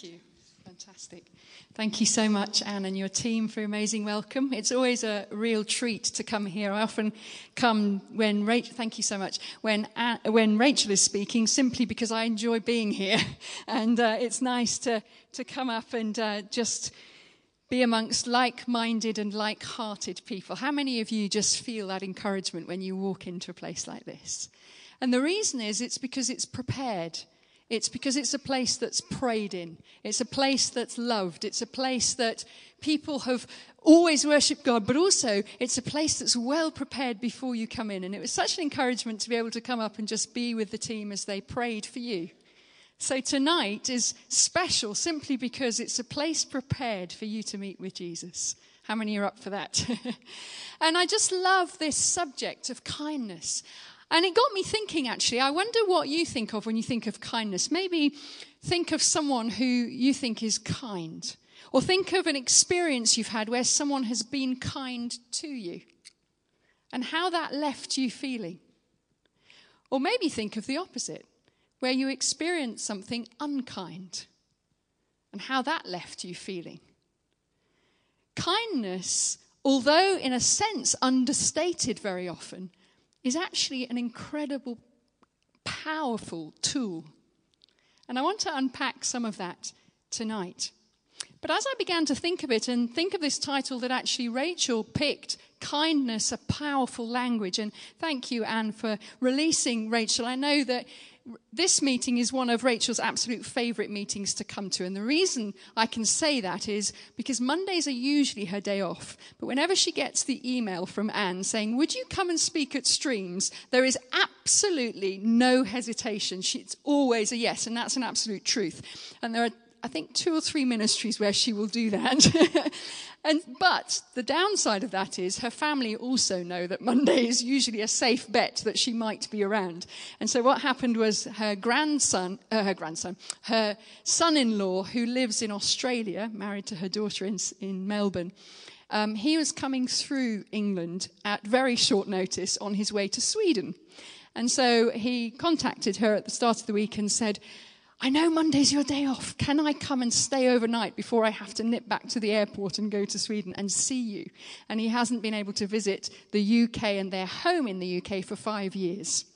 Thank you. Fantastic. Thank you so much, Anne, and your team for amazing welcome. It's always a real treat to come here. I often come when Rachel, thank you so much, when, when Rachel is speaking, simply because I enjoy being here. And uh, it's nice to, to come up and uh, just be amongst like minded and like hearted people. How many of you just feel that encouragement when you walk into a place like this? And the reason is it's because it's prepared. It's because it's a place that's prayed in. It's a place that's loved. It's a place that people have always worshipped God, but also it's a place that's well prepared before you come in. And it was such an encouragement to be able to come up and just be with the team as they prayed for you. So tonight is special simply because it's a place prepared for you to meet with Jesus. How many are up for that? and I just love this subject of kindness. And it got me thinking, actually. I wonder what you think of when you think of kindness. Maybe think of someone who you think is kind. Or think of an experience you've had where someone has been kind to you and how that left you feeling. Or maybe think of the opposite, where you experienced something unkind and how that left you feeling. Kindness, although in a sense understated very often, is actually an incredible, powerful tool. And I want to unpack some of that tonight. But as I began to think of it and think of this title that actually Rachel picked, Kindness, a Powerful Language, and thank you, Anne, for releasing Rachel. I know that this meeting is one of Rachel's absolute favorite meetings to come to. And the reason I can say that is because Mondays are usually her day off. But whenever she gets the email from Anne saying, Would you come and speak at Streams? there is absolutely no hesitation. It's always a yes, and that's an absolute truth. And there are I think two or three ministries where she will do that. and but the downside of that is her family also know that Monday is usually a safe bet that she might be around. And so what happened was her grandson, uh, her grandson, her son-in-law, who lives in Australia, married to her daughter in, in Melbourne. Um, he was coming through England at very short notice on his way to Sweden. And so he contacted her at the start of the week and said, I know Monday's your day off. Can I come and stay overnight before I have to nip back to the airport and go to Sweden and see you? And he hasn't been able to visit the UK and their home in the UK for five years.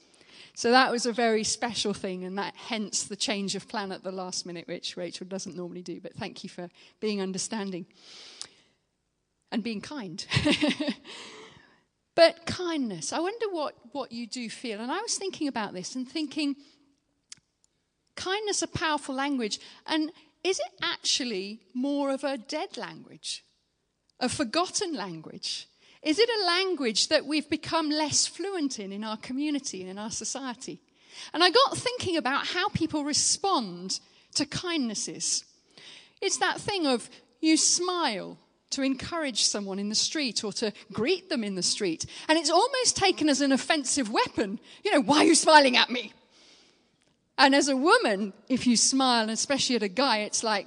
So that was a very special thing, and that hence the change of plan at the last minute, which Rachel doesn't normally do. But thank you for being understanding and being kind. but kindness, I wonder what, what you do feel. And I was thinking about this and thinking, kindness a powerful language? And is it actually more of a dead language, a forgotten language? Is it a language that we've become less fluent in in our community and in our society? And I got thinking about how people respond to kindnesses. It's that thing of you smile to encourage someone in the street or to greet them in the street. And it's almost taken as an offensive weapon. You know, why are you smiling at me? And as a woman, if you smile, especially at a guy, it's like,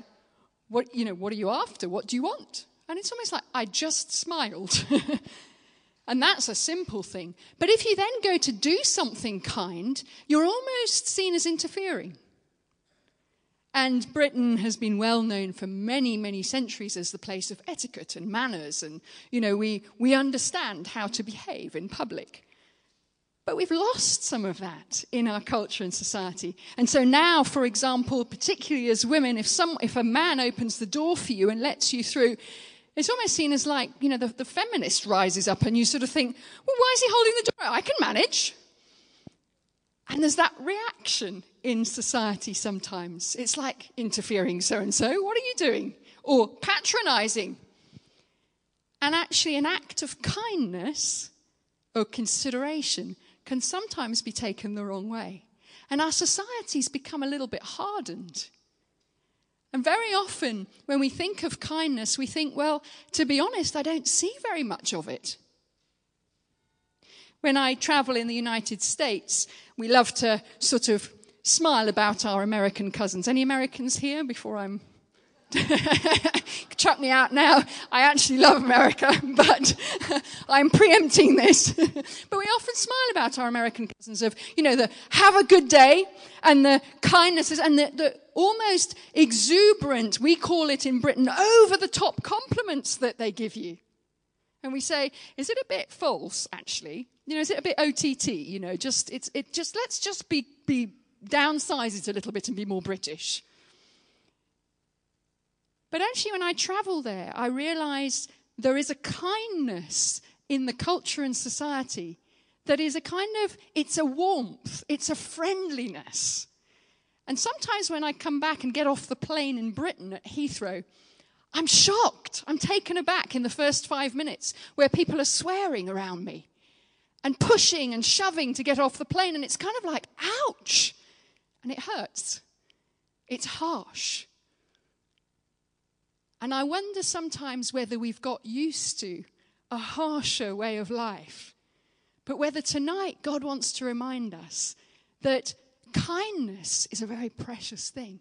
what, you know, what are you after? What do you want? And it's almost like, I just smiled. and that's a simple thing. But if you then go to do something kind, you're almost seen as interfering. And Britain has been well known for many, many centuries as the place of etiquette and manners. And, you know, we, we understand how to behave in public. But we've lost some of that in our culture and society. And so now, for example, particularly as women, if, some, if a man opens the door for you and lets you through, it's almost seen as like, you know, the, the feminist rises up and you sort of think, well, why is he holding the door? I can manage. And there's that reaction in society sometimes. It's like interfering so and so, what are you doing? Or patronizing. And actually, an act of kindness or consideration can sometimes be taken the wrong way. And our society's become a little bit hardened. And very often, when we think of kindness, we think, well, to be honest, I don't see very much of it. When I travel in the United States, we love to sort of smile about our American cousins. Any Americans here before I'm chuck me out now. I actually love America, but I'm preempting this. but we often smile about our American cousins of, you know, the have a good day and the kindnesses and the, the almost exuberant, we call it in Britain, over the top compliments that they give you. And we say, is it a bit false, actually? You know, is it a bit OTT? You know, just, it's, it just, let's just be, be, downsize it a little bit and be more British. But actually, when I travel there, I realize there is a kindness in the culture and society that is a kind of, it's a warmth, it's a friendliness. And sometimes when I come back and get off the plane in Britain at Heathrow, I'm shocked. I'm taken aback in the first five minutes where people are swearing around me and pushing and shoving to get off the plane. And it's kind of like, ouch. And it hurts. It's harsh. And I wonder sometimes whether we've got used to a harsher way of life, but whether tonight God wants to remind us that kindness is a very precious thing.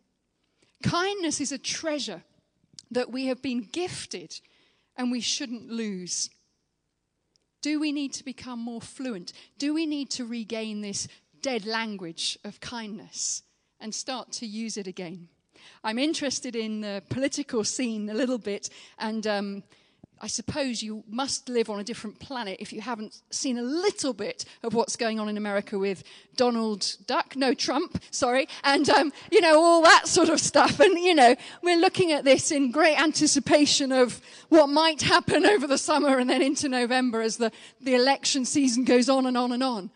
Kindness is a treasure that we have been gifted and we shouldn't lose. Do we need to become more fluent? Do we need to regain this dead language of kindness and start to use it again? I'm interested in the political scene a little bit, and um, I suppose you must live on a different planet if you haven't seen a little bit of what's going on in America with Donald Duck, no, Trump, sorry, and, um, you know, all that sort of stuff. And, you know, we're looking at this in great anticipation of what might happen over the summer and then into November as the, the election season goes on and on and on.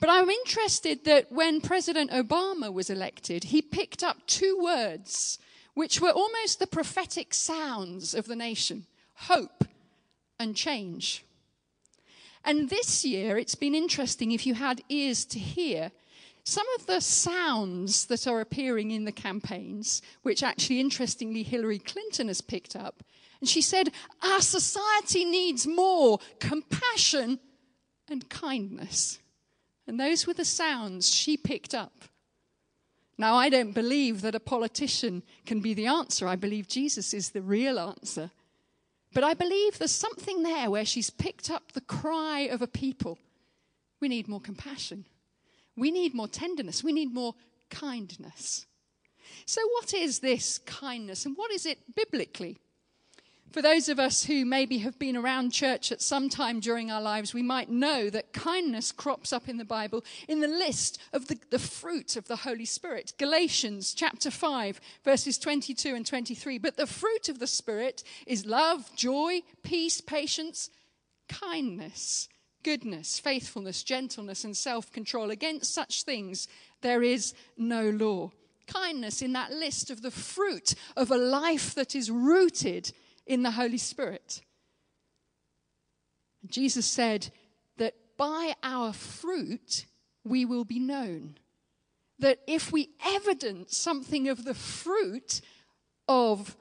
But I'm interested that when President Obama was elected, he picked up two words which were almost the prophetic sounds of the nation hope and change. And this year, it's been interesting if you had ears to hear some of the sounds that are appearing in the campaigns, which actually, interestingly, Hillary Clinton has picked up. And she said, Our society needs more compassion and kindness. And those were the sounds she picked up. Now, I don't believe that a politician can be the answer. I believe Jesus is the real answer. But I believe there's something there where she's picked up the cry of a people. We need more compassion. We need more tenderness. We need more kindness. So, what is this kindness and what is it biblically? For those of us who maybe have been around church at some time during our lives, we might know that kindness crops up in the Bible in the list of the, the, fruit of the Holy Spirit. Galatians chapter 5, verses 22 and 23. But the fruit of the Spirit is love, joy, peace, patience, kindness, goodness, faithfulness, gentleness, and self control. Against such things there is no law. Kindness in that list of the fruit of a life that is rooted in the Holy Spirit. Jesus said that by our fruit we will be known. That if we evidence something of the fruit of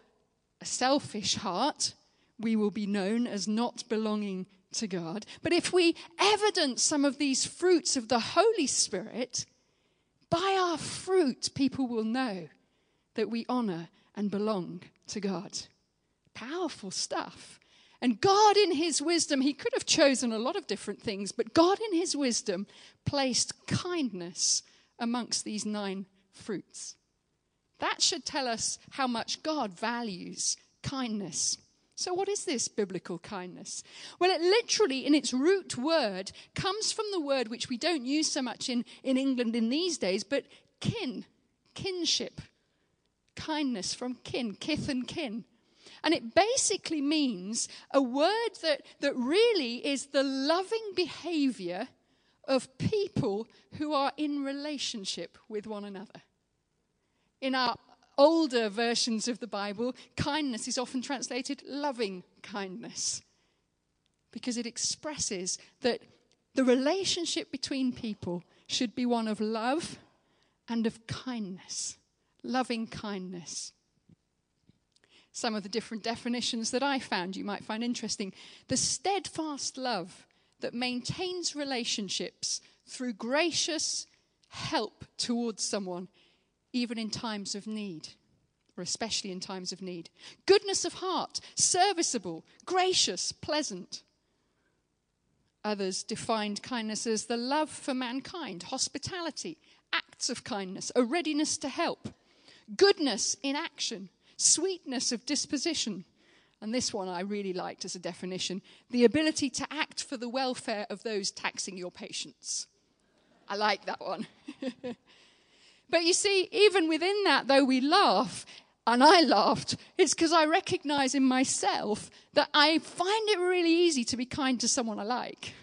a selfish heart, we will be known as not belonging to God. But if we evidence some of these fruits of the Holy Spirit, by our fruit, people will know that we honor and belong to God powerful stuff. And God, in His wisdom, He could have chosen a lot of different things, but God, in His wisdom, placed kindness amongst these nine fruits. That should tell us how much God values kindness. So, what is this biblical kindness? Well, it literally, in its root word, comes from the word which we don't use so much in, in England in these days, but kin, kinship, kindness from kin, kith and kin. And it basically means a word that, that really is the loving behavior of people who are in relationship with one another. In our older versions of the Bible, kindness is often translated loving kindness because it expresses that the relationship between people should be one of love and of kindness, loving kindness some of the different definitions that I found you might find interesting. The steadfast love that maintains relationships through gracious help towards someone, even in times of need. or especially in times of need. Goodness of heart, serviceable, gracious, pleasant. Others defined kindness as the love for mankind, hospitality, acts of kindness, a readiness to help, goodness in action, sweetness of disposition. And this one I really liked as a definition the ability to act for the welfare of those taxing your patience. I like that one. but you see, even within that, though we laugh, and I laughed, it's because I recognize in myself that I find it really easy to be kind to someone I like.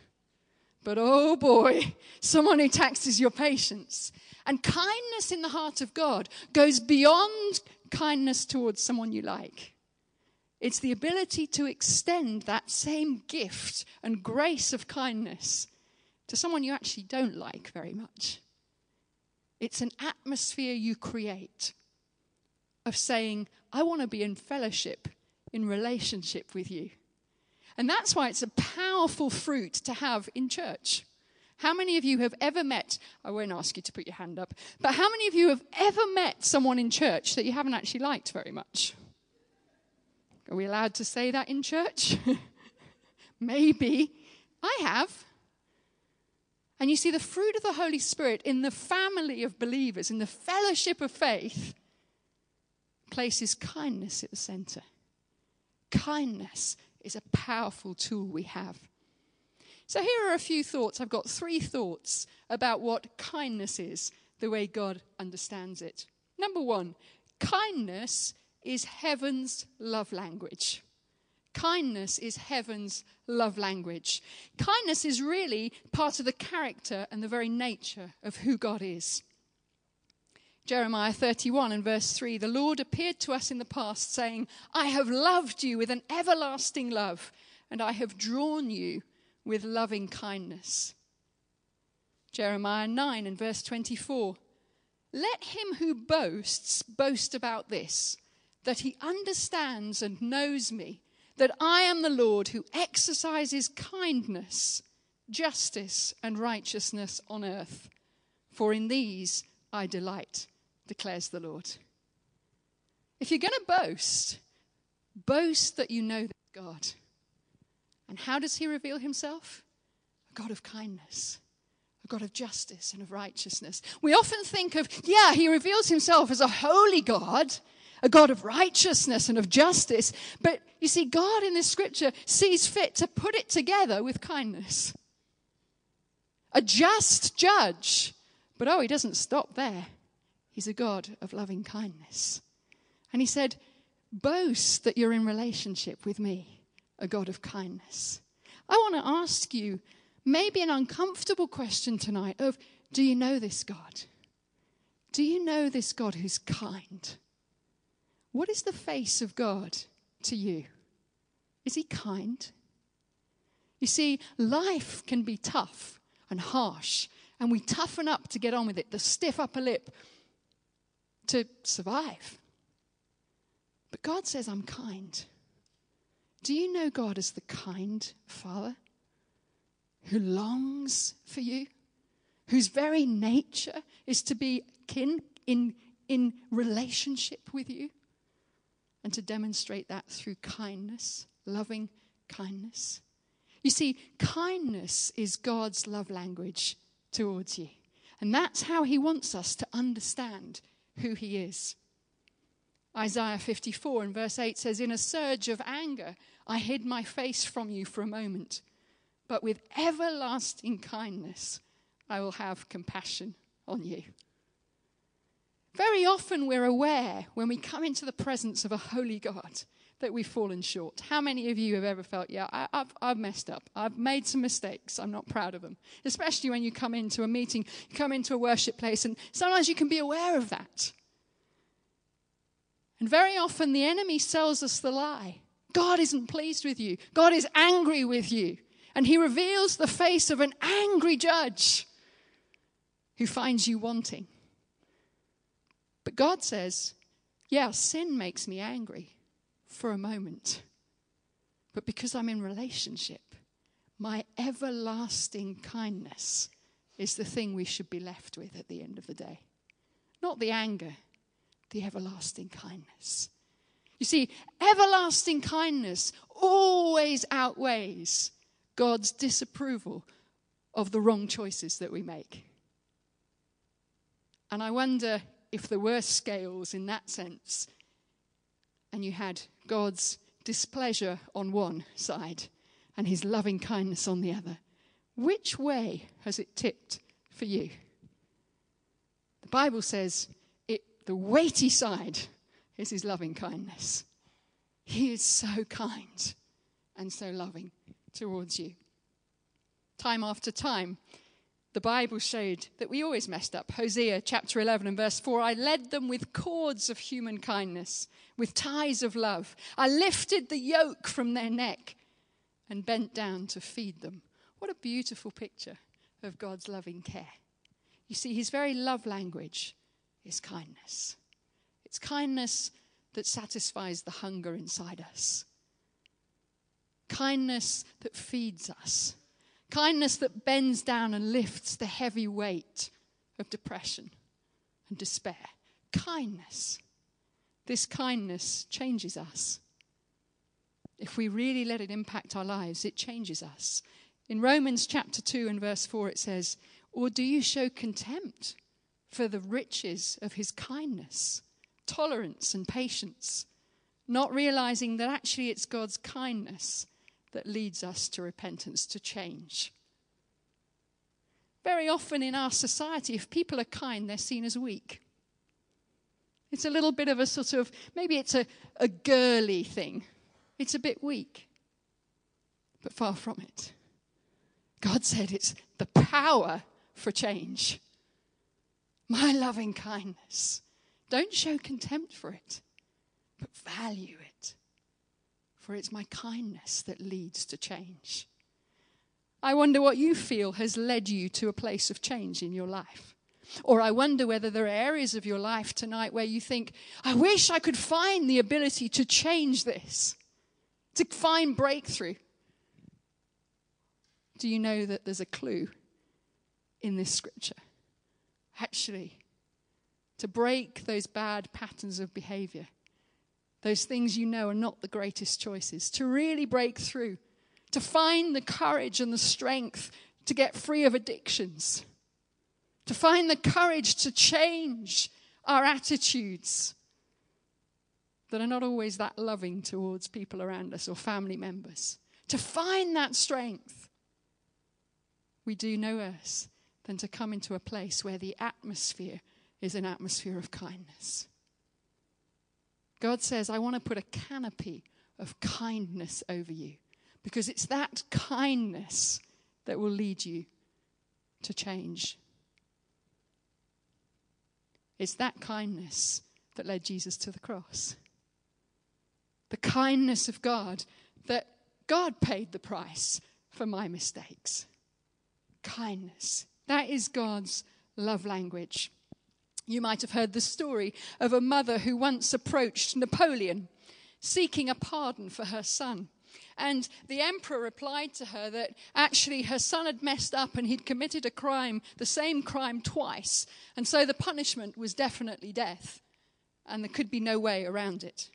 But oh boy, someone who taxes your patience. And kindness in the heart of God goes beyond kindness towards someone you like. It's the ability to extend that same gift and grace of kindness to someone you actually don't like very much. It's an atmosphere you create of saying, I want to be in fellowship, in relationship with you. And that's why it's a powerful fruit to have in church. How many of you have ever met, I won't ask you to put your hand up, but how many of you have ever met someone in church that you haven't actually liked very much? Are we allowed to say that in church? Maybe. I have. And you see, the fruit of the Holy Spirit in the family of believers, in the fellowship of faith, places kindness at the center. Kindness is a powerful tool we have. So, here are a few thoughts. I've got three thoughts about what kindness is, the way God understands it. Number one, kindness is heaven's love language. Kindness is heaven's love language. Kindness is really part of the character and the very nature of who God is. Jeremiah 31 and verse 3 The Lord appeared to us in the past, saying, I have loved you with an everlasting love, and I have drawn you with loving kindness. Jeremiah 9 and verse 24 Let him who boasts boast about this that he understands and knows me, that I am the Lord who exercises kindness, justice, and righteousness on earth. For in these I delight, declares the Lord. If you're going to boast, boast that you know God. And how does he reveal himself? A God of kindness, a God of justice and of righteousness. We often think of, yeah, he reveals himself as a holy God a God of righteousness and of justice. But you see, God in this scripture sees fit to put it together with kindness. A just judge. But oh, he doesn't stop there. He's a God of loving kindness. And he said, Boast that you're in relationship with me, a God of kindness. I want to ask you maybe an uncomfortable question tonight of do you know this God? Do you know this God who's kind? What is the face of God to you? Is he kind? You see, life can be tough and harsh, and we toughen up to get on with it, the stiff upper lip to survive. But God says, I'm kind. Do you know God as the kind Father who longs for you, whose very nature is to be kin in, in relationship with you? and to demonstrate that through kindness, loving kindness. You see, kindness is God's love language towards you. And that's how he wants us to understand who he is. Isaiah 54 and verse 8 says, In a surge of anger, I hid my face from you for a moment, but with everlasting kindness, I will have compassion on you. Very often we're aware when we come into the presence of a holy God that we've fallen short. How many of you have ever felt, yeah, I, have I've messed up. I've made some mistakes. I'm not proud of them. Especially when you come into a meeting, you come into a worship place, and sometimes you can be aware of that. And very often the enemy sells us the lie God isn't pleased with you, God is angry with you. And he reveals the face of an angry judge who finds you wanting. But God says, yeah, sin makes me angry for a moment. But because I'm in relationship, my everlasting kindness is the thing we should be left with at the end of the day. Not the anger, the everlasting kindness. You see, everlasting kindness always outweighs God's disapproval of the wrong choices that we make. And I wonder if there were scales in that sense, and you had God's displeasure on one side and his loving kindness on the other, which way has it tipped for you? The Bible says it, the weighty side is his loving kindness. He is so kind and so loving towards you. Time after time, the Bible showed that we always messed up. Hosea chapter 11 and verse 4 I led them with cords of human kindness, with ties of love. I lifted the yoke from their neck and bent down to feed them. What a beautiful picture of God's loving care. You see, his very love language is kindness. It's kindness that satisfies the hunger inside us, kindness that feeds us Kindness that bends down and lifts the heavy weight of depression and despair. Kindness. This kindness changes us. If we really let it impact our lives, it changes us. In Romans chapter 2 and verse 4, it says, Or do you show contempt for the riches of his kindness, tolerance, and patience, not realizing that actually it's God's kindness that leads us to repentance, to change. Very often in our society, if people are kind, they're seen as weak. It's a little bit of a sort of, maybe it's a, a girly thing. It's a bit weak. But far from it. God said it's the power for change. My loving kindness. Don't show contempt for it, but value it for it's my kindness that leads to change. I wonder what you feel has led you to a place of change in your life. Or I wonder whether there are areas of your life tonight where you think, I wish I could find the ability to change this, to find breakthrough. Do you know that there's a clue in this scripture? Actually, to break those bad patterns of behavior, those things you know are not the greatest choices, to really break through, to find the courage and the strength to get free of addictions, to find the courage to change our attitudes that are not always that loving towards people around us or family members. To find that strength, we do no worse than to come into a place where the atmosphere is an atmosphere of kindness. God says, I want to put a canopy of kindness over you because it's that kindness that will lead you to change. It's that kindness that led Jesus to the cross. The kindness of God that God paid the price for my mistakes. Kindness. That is God's love language. You might have heard the story of a mother who once approached Napoleon seeking a pardon for her son. And the emperor replied to her that actually her son had messed up and he'd committed a crime, the same crime twice. And so the punishment was definitely death. And there could be no way around it.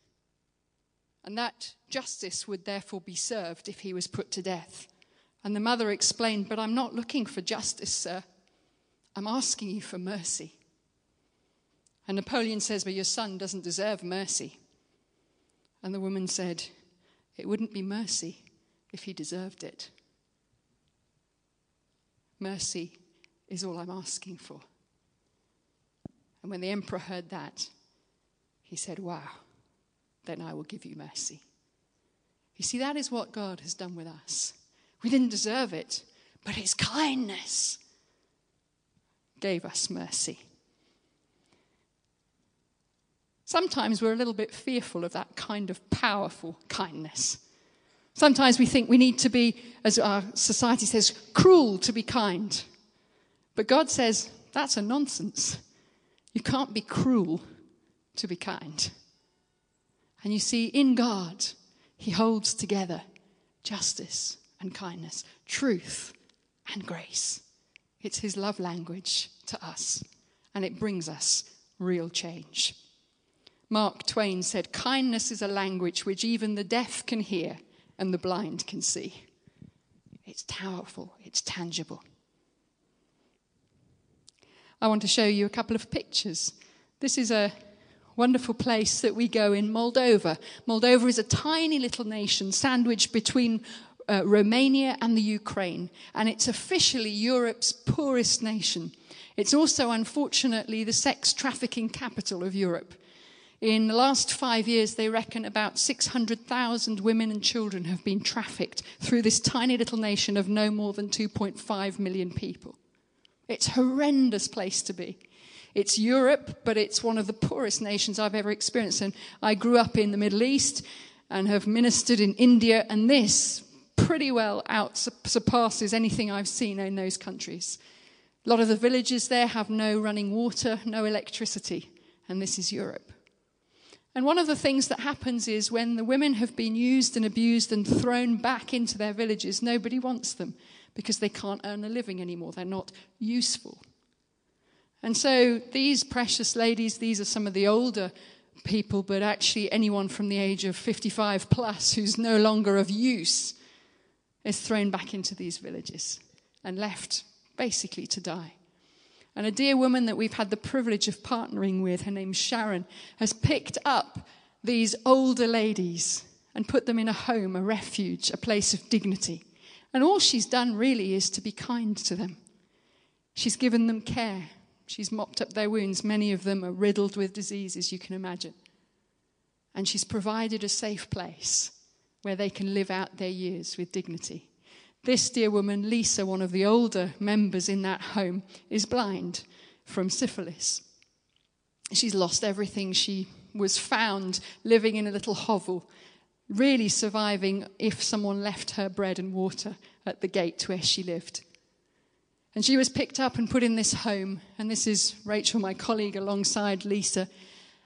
And that justice would therefore be served if he was put to death. And the mother explained, But I'm not looking for justice, sir. I'm asking you for mercy. And Napoleon says, But your son doesn't deserve mercy. And the woman said, It wouldn't be mercy if he deserved it. Mercy is all I'm asking for. And when the emperor heard that, he said, Wow, then I will give you mercy. You see, that is what God has done with us. We didn't deserve it, but his kindness gave us mercy. Sometimes we're a little bit fearful of that kind of powerful kindness. Sometimes we think we need to be, as our society says, cruel to be kind. But God says that's a nonsense. You can't be cruel to be kind. And you see, in God, He holds together justice and kindness, truth and grace. It's His love language to us, and it brings us real change. Mark Twain said, Kindness is a language which even the deaf can hear and the blind can see. It's powerful, it's tangible. I want to show you a couple of pictures. This is a wonderful place that we go in Moldova. Moldova is a tiny little nation sandwiched between uh, Romania and the Ukraine, and it's officially Europe's poorest nation. It's also, unfortunately, the sex trafficking capital of Europe. In the last five years, they reckon about 600,000 women and children have been trafficked through this tiny little nation of no more than 2.5 million people. It's a horrendous place to be. It's Europe, but it's one of the poorest nations I've ever experienced. And I grew up in the Middle East and have ministered in India, and this pretty well out surpasses anything I've seen in those countries. A lot of the villages there have no running water, no electricity, and this is Europe. And one of the things that happens is when the women have been used and abused and thrown back into their villages, nobody wants them because they can't earn a living anymore. They're not useful. And so these precious ladies, these are some of the older people, but actually anyone from the age of 55 plus who's no longer of use is thrown back into these villages and left basically to die. And a dear woman that we've had the privilege of partnering with, her name's Sharon, has picked up these older ladies and put them in a home, a refuge, a place of dignity. And all she's done really is to be kind to them. She's given them care. She's mopped up their wounds. Many of them are riddled with diseases, you can imagine. And she's provided a safe place where they can live out their years with dignity. This dear woman, Lisa, one of the older members in that home, is blind from syphilis. She's lost everything. She was found living in a little hovel, really surviving if someone left her bread and water at the gate where she lived. And she was picked up and put in this home. And this is Rachel, my colleague, alongside Lisa.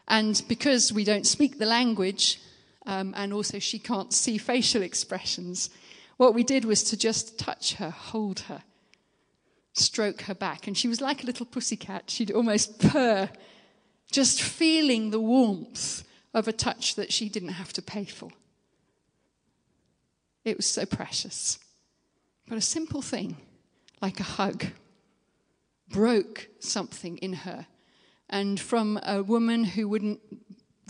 And because we don't speak the language, um, and also she can't see facial expressions. What we did was to just touch her, hold her, stroke her back. And she was like a little pussycat. She'd almost purr, just feeling the warmth of a touch that she didn't have to pay for. It was so precious. But a simple thing, like a hug, broke something in her. And from a woman who wouldn't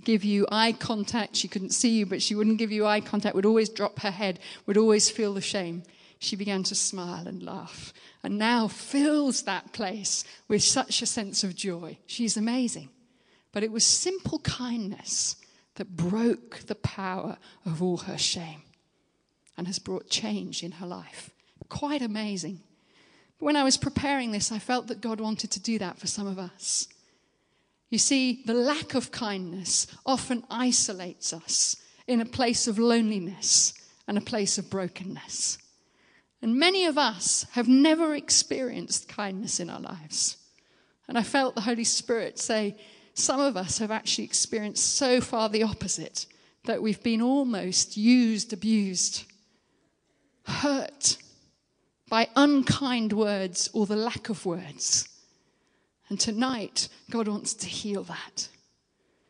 give you eye contact. She couldn't see you, but she wouldn't give you eye contact, would always drop her head, would always feel the shame. She began to smile and laugh, and now fills that place with such a sense of joy. She's amazing. But it was simple kindness that broke the power of all her shame and has brought change in her life. Quite amazing. When I was preparing this, I felt that God wanted to do that for some of us. You see, the lack of kindness often isolates us in a place of loneliness and a place of brokenness. And many of us have never experienced kindness in our lives. And I felt the Holy Spirit say, some of us have actually experienced so far the opposite that we've been almost used, abused, hurt by unkind words or the lack of words. And tonight, God wants to heal that.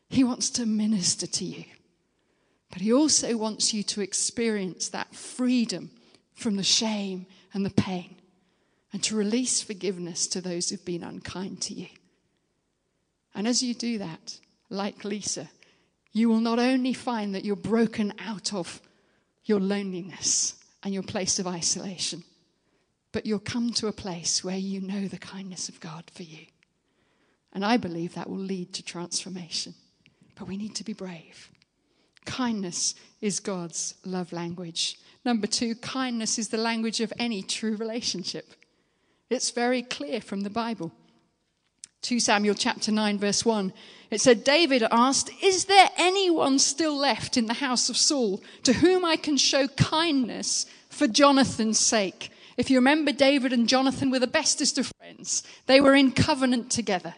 He wants to minister to you. But He also wants you to experience that freedom from the shame and the pain and to release forgiveness to those who've been unkind to you. And as you do that, like Lisa, you will not only find that you're broken out of your loneliness and your place of isolation, but you'll come to a place where you know the kindness of God for you. And I believe that will lead to transformation. But we need to be brave. Kindness is God's love language. Number two, kindness is the language of any true relationship. It's very clear from the Bible. 2 Samuel chapter 9, verse 1. It said, David asked, Is there anyone still left in the house of Saul to whom I can show kindness for Jonathan's sake? If you remember, David and Jonathan were the bestest of friends, they were in covenant together.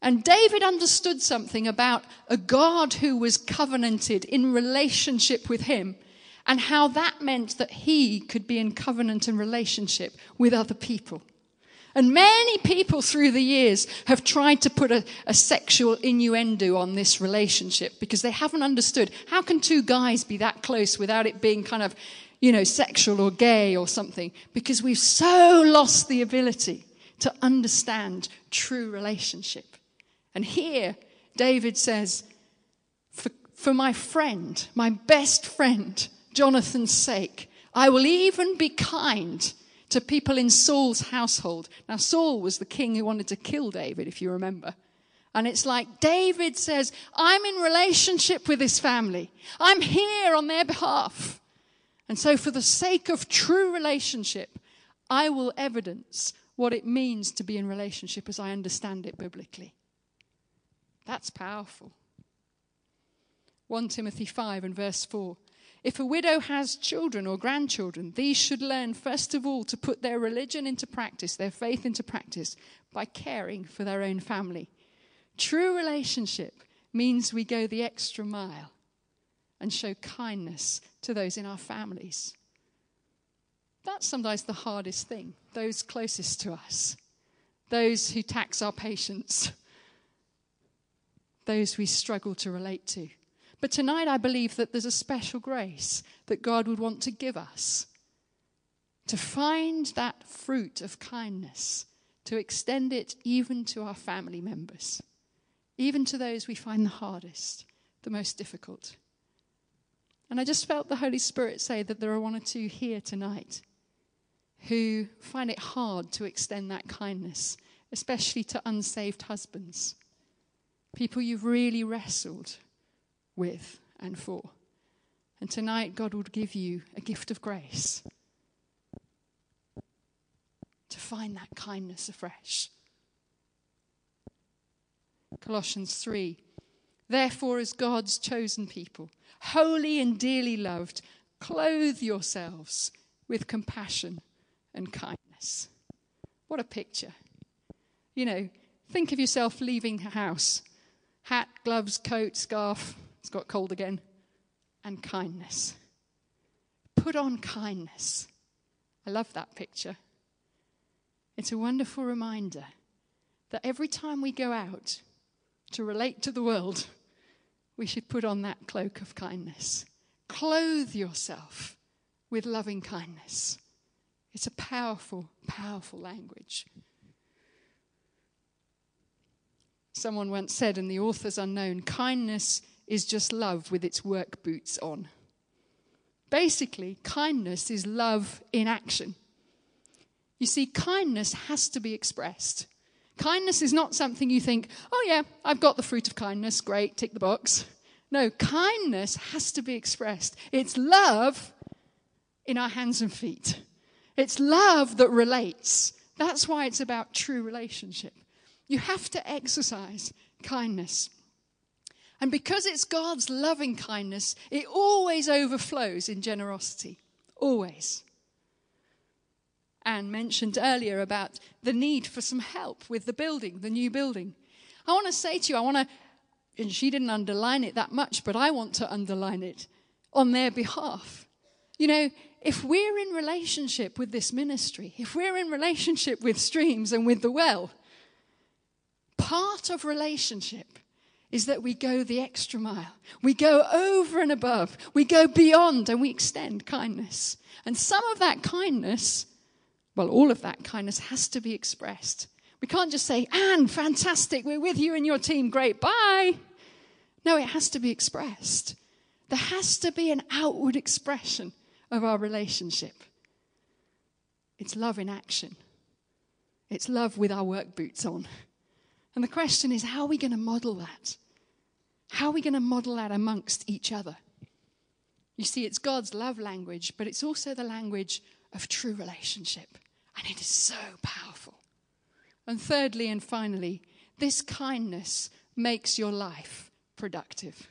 And David understood something about a God who was covenanted in relationship with him and how that meant that he could be in covenant and relationship with other people. And many people through the years have tried to put a, a, sexual innuendo on this relationship because they haven't understood how can two guys be that close without it being kind of, you know, sexual or gay or something? Because we've so lost the ability to understand true relationship. And here, David says, for, for my friend, my best friend, Jonathan's sake, I will even be kind to people in Saul's household. Now, Saul was the king who wanted to kill David, if you remember. And it's like David says, I'm in relationship with this family. I'm here on their behalf. And so, for the sake of true relationship, I will evidence what it means to be in relationship as I understand it biblically. That's powerful. 1 Timothy 5 and verse 4. If a widow has children or grandchildren, these should learn, first of all, to put their religion into practice, their faith into practice, by caring for their own family. True relationship means we go the extra mile and show kindness to those in our families. That's sometimes the hardest thing, those closest to us, those who tax our patience, those we struggle to relate to. But tonight, I believe that there's a special grace that God would want to give us to find that fruit of kindness, to extend it even to our family members, even to those we find the hardest, the most difficult. And I just felt the Holy Spirit say that there are one or two here tonight who find it hard to extend that kindness, especially to unsaved husbands, people you've really wrestled with and for. And tonight, God would give you a gift of grace to find that kindness afresh. Colossians 3 Therefore, as God's chosen people, holy and dearly loved, clothe yourselves with compassion and kindness. What a picture. You know, think of yourself leaving the house hat, gloves, coat, scarf, it's got cold again, and kindness. Put on kindness. I love that picture. It's a wonderful reminder that every time we go out to relate to the world, we should put on that cloak of kindness. Clothe yourself with loving kindness. It's a powerful, powerful language. Someone once said and the author's unknown kindness is just love with its work boots on. Basically, kindness is love in action. You see, kindness has to be expressed. Kindness is not something you think, oh, yeah, I've got the fruit of kindness, great, tick the box. No, kindness has to be expressed. It's love in our hands and feet. It's love that relates. That's why it's about true relationship. You have to exercise kindness. And because it's God's loving kindness, it always overflows in generosity. Always. Anne mentioned earlier about the need for some help with the building, the new building. I want to say to you, I want to, and she didn't underline it that much, but I want to underline it on their behalf. You know, if we're in relationship with this ministry, if we're in relationship with streams and with the well, part of relationship is that we go the extra mile. We go over and above. We go beyond and we extend kindness. And some of that kindness, well, all of that kindness has to be expressed. We can't just say, Anne, fantastic, we're with you and your team, great, bye. No, it has to be expressed. There has to be an outward expression of our relationship. It's love in action, it's love with our work boots on. And the question is how are we going to model that? How are we going to model that amongst each other? You see, it's God's love language, but it's also the language of true relationship. And it is so powerful. And thirdly and finally, this kindness makes your life productive.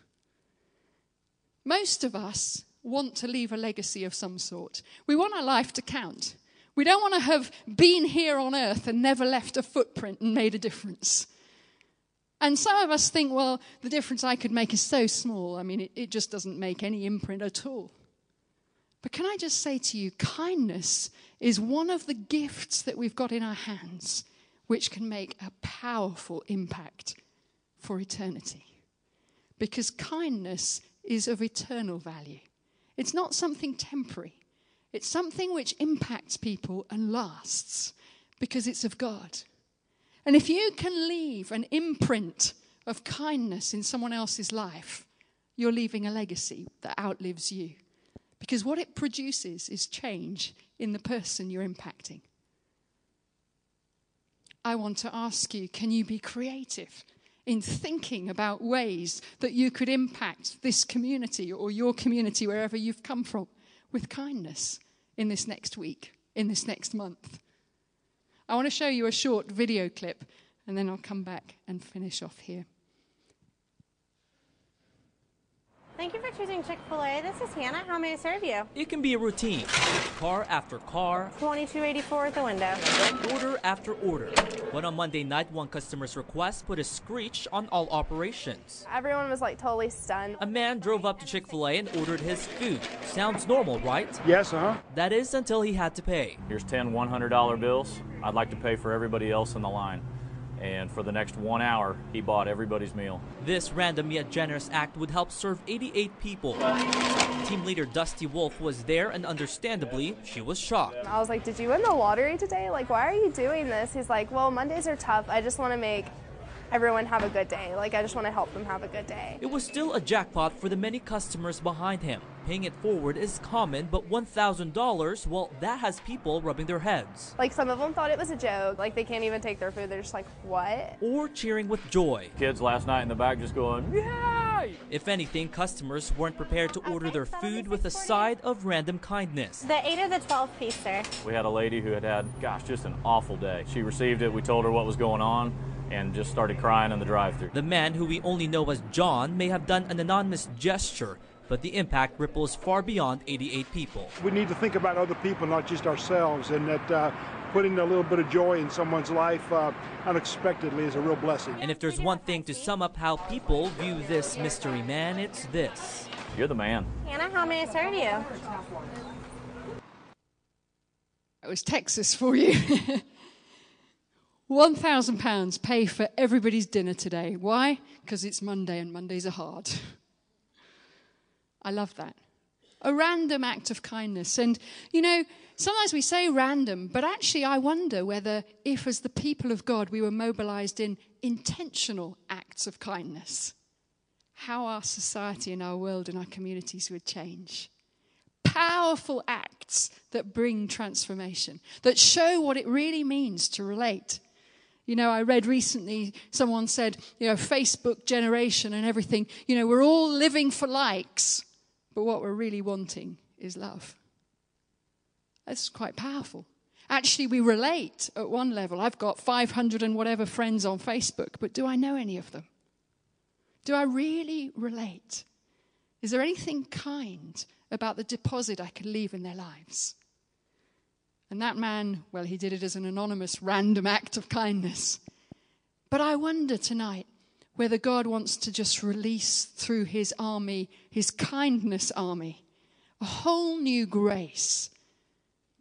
Most of us want to leave a legacy of some sort. We want our life to count. We don't want to have been here on earth and never left a footprint and made a difference. And some of us think, well, the difference I could make is so small. I mean, it, it just doesn't make any imprint at all. But can I just say to you, kindness is one of the gifts that we've got in our hands which can make a powerful impact for eternity. Because kindness is of eternal value. It's not something temporary, it's something which impacts people and lasts because it's of God. And if you can leave an imprint of kindness in someone else's life, you're leaving a legacy that outlives you. Because what it produces is change in the person you're impacting. I want to ask you can you be creative in thinking about ways that you could impact this community or your community wherever you've come from with kindness in this next week, in this next month? I want to show you a short video clip and then I'll come back and finish off here. Thank you for choosing Chick fil A. This is Hannah. How may I serve you? It can be a routine. Car after car, 2284 at the window. order after order. But on Monday night, one customer's request put a screech on all operations. Everyone was like totally stunned. A man drove up to Chick fil A and ordered his food. Sounds normal, right? Yes, uh huh. That is until he had to pay. Here's 10 $100 bills. I'd like to pay for everybody else in the line. And for the next one hour, he bought everybody's meal. This random yet generous act would help serve 88 people. Team leader Dusty Wolf was there, and understandably, she was shocked. I was like, Did you win the lottery today? Like, why are you doing this? He's like, Well, Mondays are tough. I just want to make everyone have a good day. Like, I just want to help them have a good day. It was still a jackpot for the many customers behind him. Paying it forward is common, but $1,000, well, that has people rubbing their heads. Like, some of them thought it was a joke. Like, they can't even take their food. They're just like, What? Or cheering with joy. Kids last night in the back just going, yay! If anything, customers weren't prepared to order their food with a side of random kindness. The 8 or the 12 piece, sir. We had a lady who had had, gosh, just an awful day. She received it, we told her what was going on, and just started crying in the drive through. The man, who we only know as John, may have done an anonymous gesture, but the impact ripples far beyond 88 people. We need to think about other people, not just ourselves, and that uh, putting a little bit of joy in someone's life uh, unexpectedly is a real blessing. And if there's one thing to sum up how people view this mystery man, it's this. You're the man. Hannah, how may I serve you? It was Texas for you. £1,000 pay for everybody's dinner today. Why? Because it's Monday and Mondays are hard. I love that. A random act of kindness. And, you know, sometimes we say random, but actually, I wonder whether, if as the people of God, we were mobilized in intentional acts of kindness, how our society and our world and our communities would change. Powerful acts that bring transformation, that show what it really means to relate. You know, I read recently someone said, you know, Facebook generation and everything, you know, we're all living for likes, but what we're really wanting is love. That's quite powerful. Actually, we relate at one level. I've got 500 and whatever friends on Facebook, but do I know any of them? Do I really relate? Is there anything kind about the deposit I could leave in their lives? And that man, well, he did it as an anonymous, random act of kindness. But I wonder tonight whether God wants to just release through his army, his kindness army, a whole new grace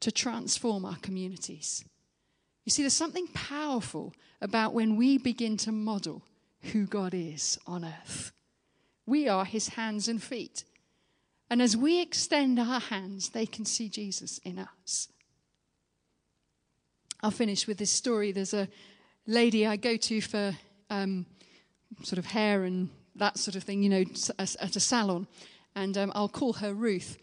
to transform our communities. You see, there's something powerful about when we begin to model who God is on earth. We are his hands and feet. And as we extend our hands, they can see Jesus in us. I'll finish with this story. There's a lady I go to for um, sort of hair and that sort of thing, you know, at a salon. And um, I'll call her Ruth.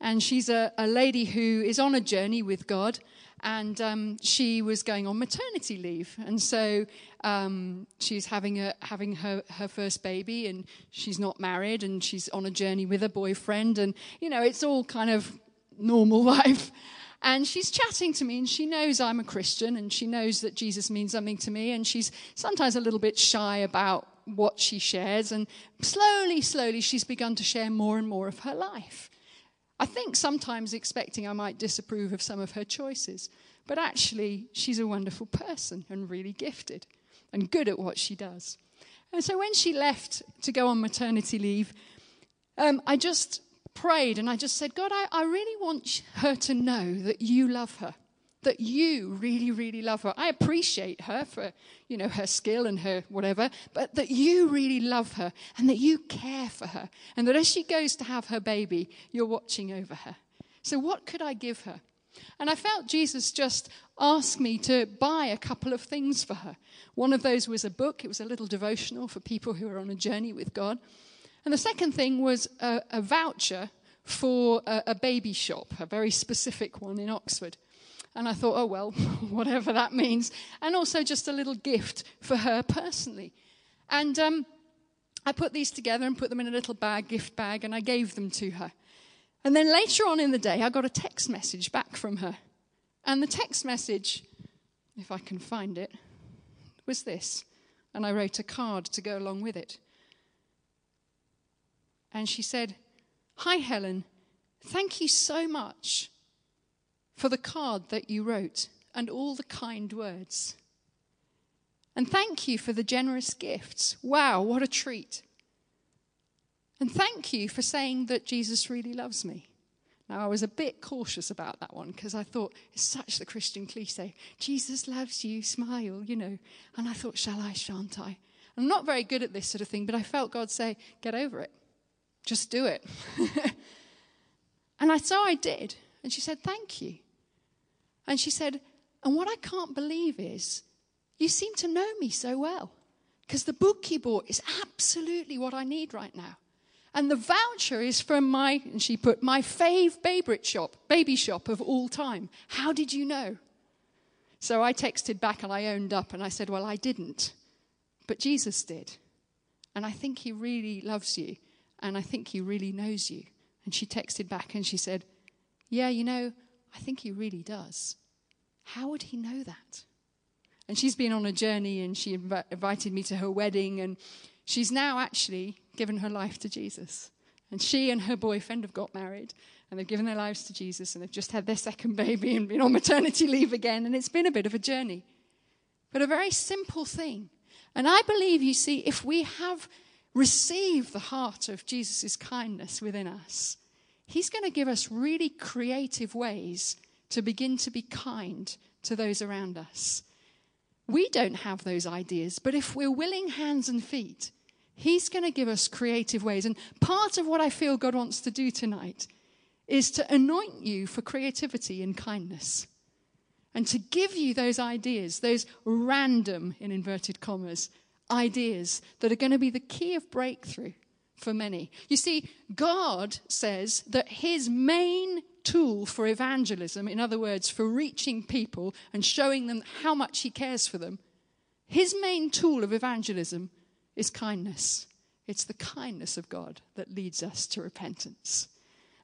And she's a, a, lady who is on a journey with God. And um, she was going on maternity leave. And so um, she's having, a, having her, her first baby, and she's not married, and she's on a journey with a boyfriend. And, you know, it's all kind of normal life. And she's chatting to me, and she knows I'm a Christian, and she knows that Jesus means something to me, and she's sometimes a little bit shy about what she shares. And slowly, slowly, she's begun to share more and more of her life. I think sometimes expecting I might disapprove of some of her choices, but actually, she's a wonderful person and really gifted and good at what she does. And so when she left to go on maternity leave, um, I just prayed and I just said, God, I, I really want her to know that you love her, that you really, really love her. I appreciate her for, you know, her skill and her whatever, but that you really love her and that you care for her and that as she goes to have her baby, you're watching over her. So, what could I give her? And I felt Jesus just ask me to buy a couple of things for her. One of those was a book, it was a little devotional for people who are on a journey with God. And the second thing was a, a voucher for a, a baby shop, a very specific one in Oxford. And I thought, oh, well, whatever that means. And also just a little gift for her personally. And um, I put these together and put them in a little bag, gift bag, and I gave them to her. And then later on in the day, I got a text message back from her. And the text message, if I can find it, was this. And I wrote a card to go along with it. And she said, Hi, Helen. Thank you so much for the card that you wrote and all the kind words. And thank you for the generous gifts. Wow, what a treat. And thank you for saying that Jesus really loves me. Now, I was a bit cautious about that one because I thought it's such the Christian cliche Jesus loves you, smile, you know. And I thought, shall I, shan't I? I'm not very good at this sort of thing, but I felt God say, get over it. Just do it. and I, so I did. And she said, Thank you. And she said, And what I can't believe is, you seem to know me so well. Because the book you bought is absolutely what I need right now. And the voucher is from my, and she put, my fave baby shop, baby shop of all time. How did you know? So I texted back and I owned up and I said, Well, I didn't. But Jesus did. And I think he really loves you and I think he really knows you. And she texted back and she said, Yeah, you know, I think he really does. How would he know that? And she's been on a journey and she inv- invited me to her wedding, and she's now actually given her life to Jesus. And she and her boyfriend have got married and they've given their lives to Jesus and they've just had their second baby and been on maternity leave again. And it's been a bit of a journey, but a very simple thing. And I believe, you see, if we have receive the heart of Jesus' kindness within us, He's going to give us really creative ways to begin to be kind to those around us. We don't have those ideas, but if we're willing hands and feet, He's going to give us creative ways. And part of what I feel God wants to do tonight is to anoint you for creativity and kindness and to give you those ideas, those random, in inverted commas, ideas that are going to be the key of breakthrough for many. You see, God says that his main tool for evangelism, in other words, for reaching people and showing them how much he cares for them, his main tool of evangelism is kindness. It's the kindness of God that leads us to repentance.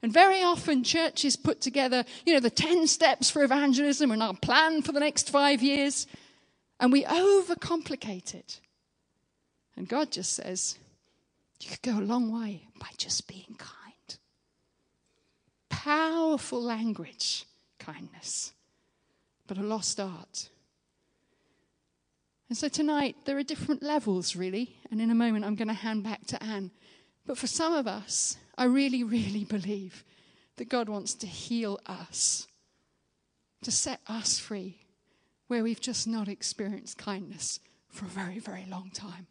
And very often, churches put together, you know, the 10 steps for evangelism and our plan for the next five years, and we overcomplicate it. And God just says, you could go a long way by just being kind. Powerful language, kindness, but a lost art. And so tonight, there are different levels, really. And in a moment, I'm going to hand back to Anne. But for some of us, I really, really believe that God wants to heal us, to set us free where we've just not experienced kindness for a very, very long time.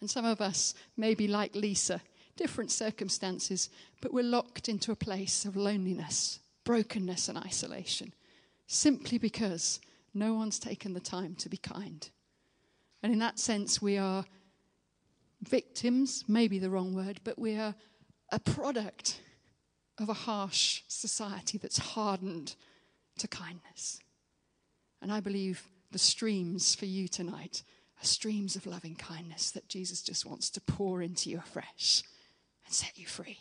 And some of us may be like Lisa, different circumstances, but we're locked into a place of loneliness, brokenness, and isolation simply because no one's taken the time to be kind. And in that sense, we are victims, maybe the wrong word, but we are a product of a harsh society that's hardened to kindness. And I believe the streams for you tonight streams of loving kindness that Jesus just wants to pour into you afresh and set you free.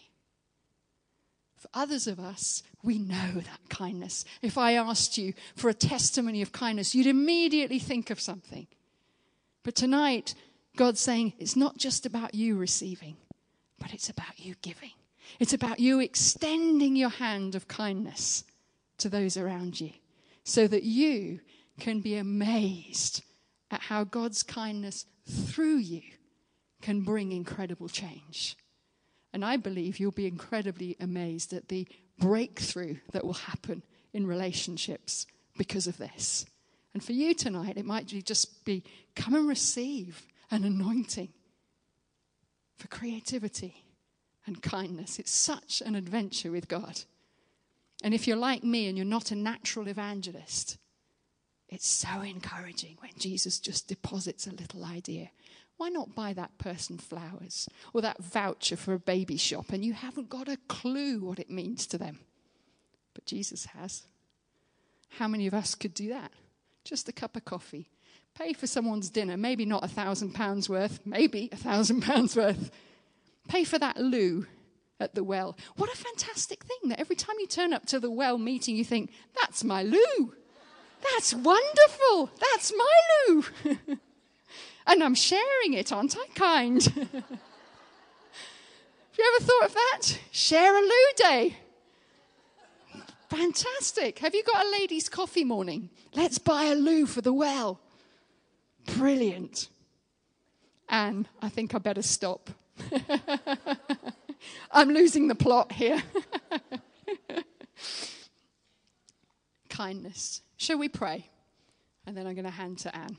For others of us, we know that kindness. If I asked you for a testimony of kindness, you'd immediately think of something. But tonight, God's saying it's not just about you receiving, but it's about you giving. It's about you extending your hand of kindness to those around you so that you can be amazed at how God's kindness through you can bring incredible change. And I believe you'll be incredibly amazed at the breakthrough that will happen in relationships because of this. And for you tonight, it might just be come and receive an anointing for creativity and kindness. It's such an adventure with God. And if you're like me and you're not a natural evangelist, it's so encouraging when Jesus just deposits a little idea. Why not buy that person flowers or that voucher for a baby shop and you haven't got a clue what it means to them? But Jesus has. How many of us could do that? Just a cup of coffee. Pay for someone's dinner, maybe not a thousand pounds worth, maybe a thousand pounds worth. Pay for that loo at the well. What a fantastic thing that every time you turn up to the well meeting, you think, that's my loo. That's wonderful. That's my loo. and I'm sharing it, aren't I? Kind. Have you ever thought of that? Share a loo day. Fantastic. Have you got a ladies' coffee morning? Let's buy a loo for the well. Brilliant. Anne, I think I better stop. I'm losing the plot here. Kindness. Shall we pray? And then I'm going to hand to Anne.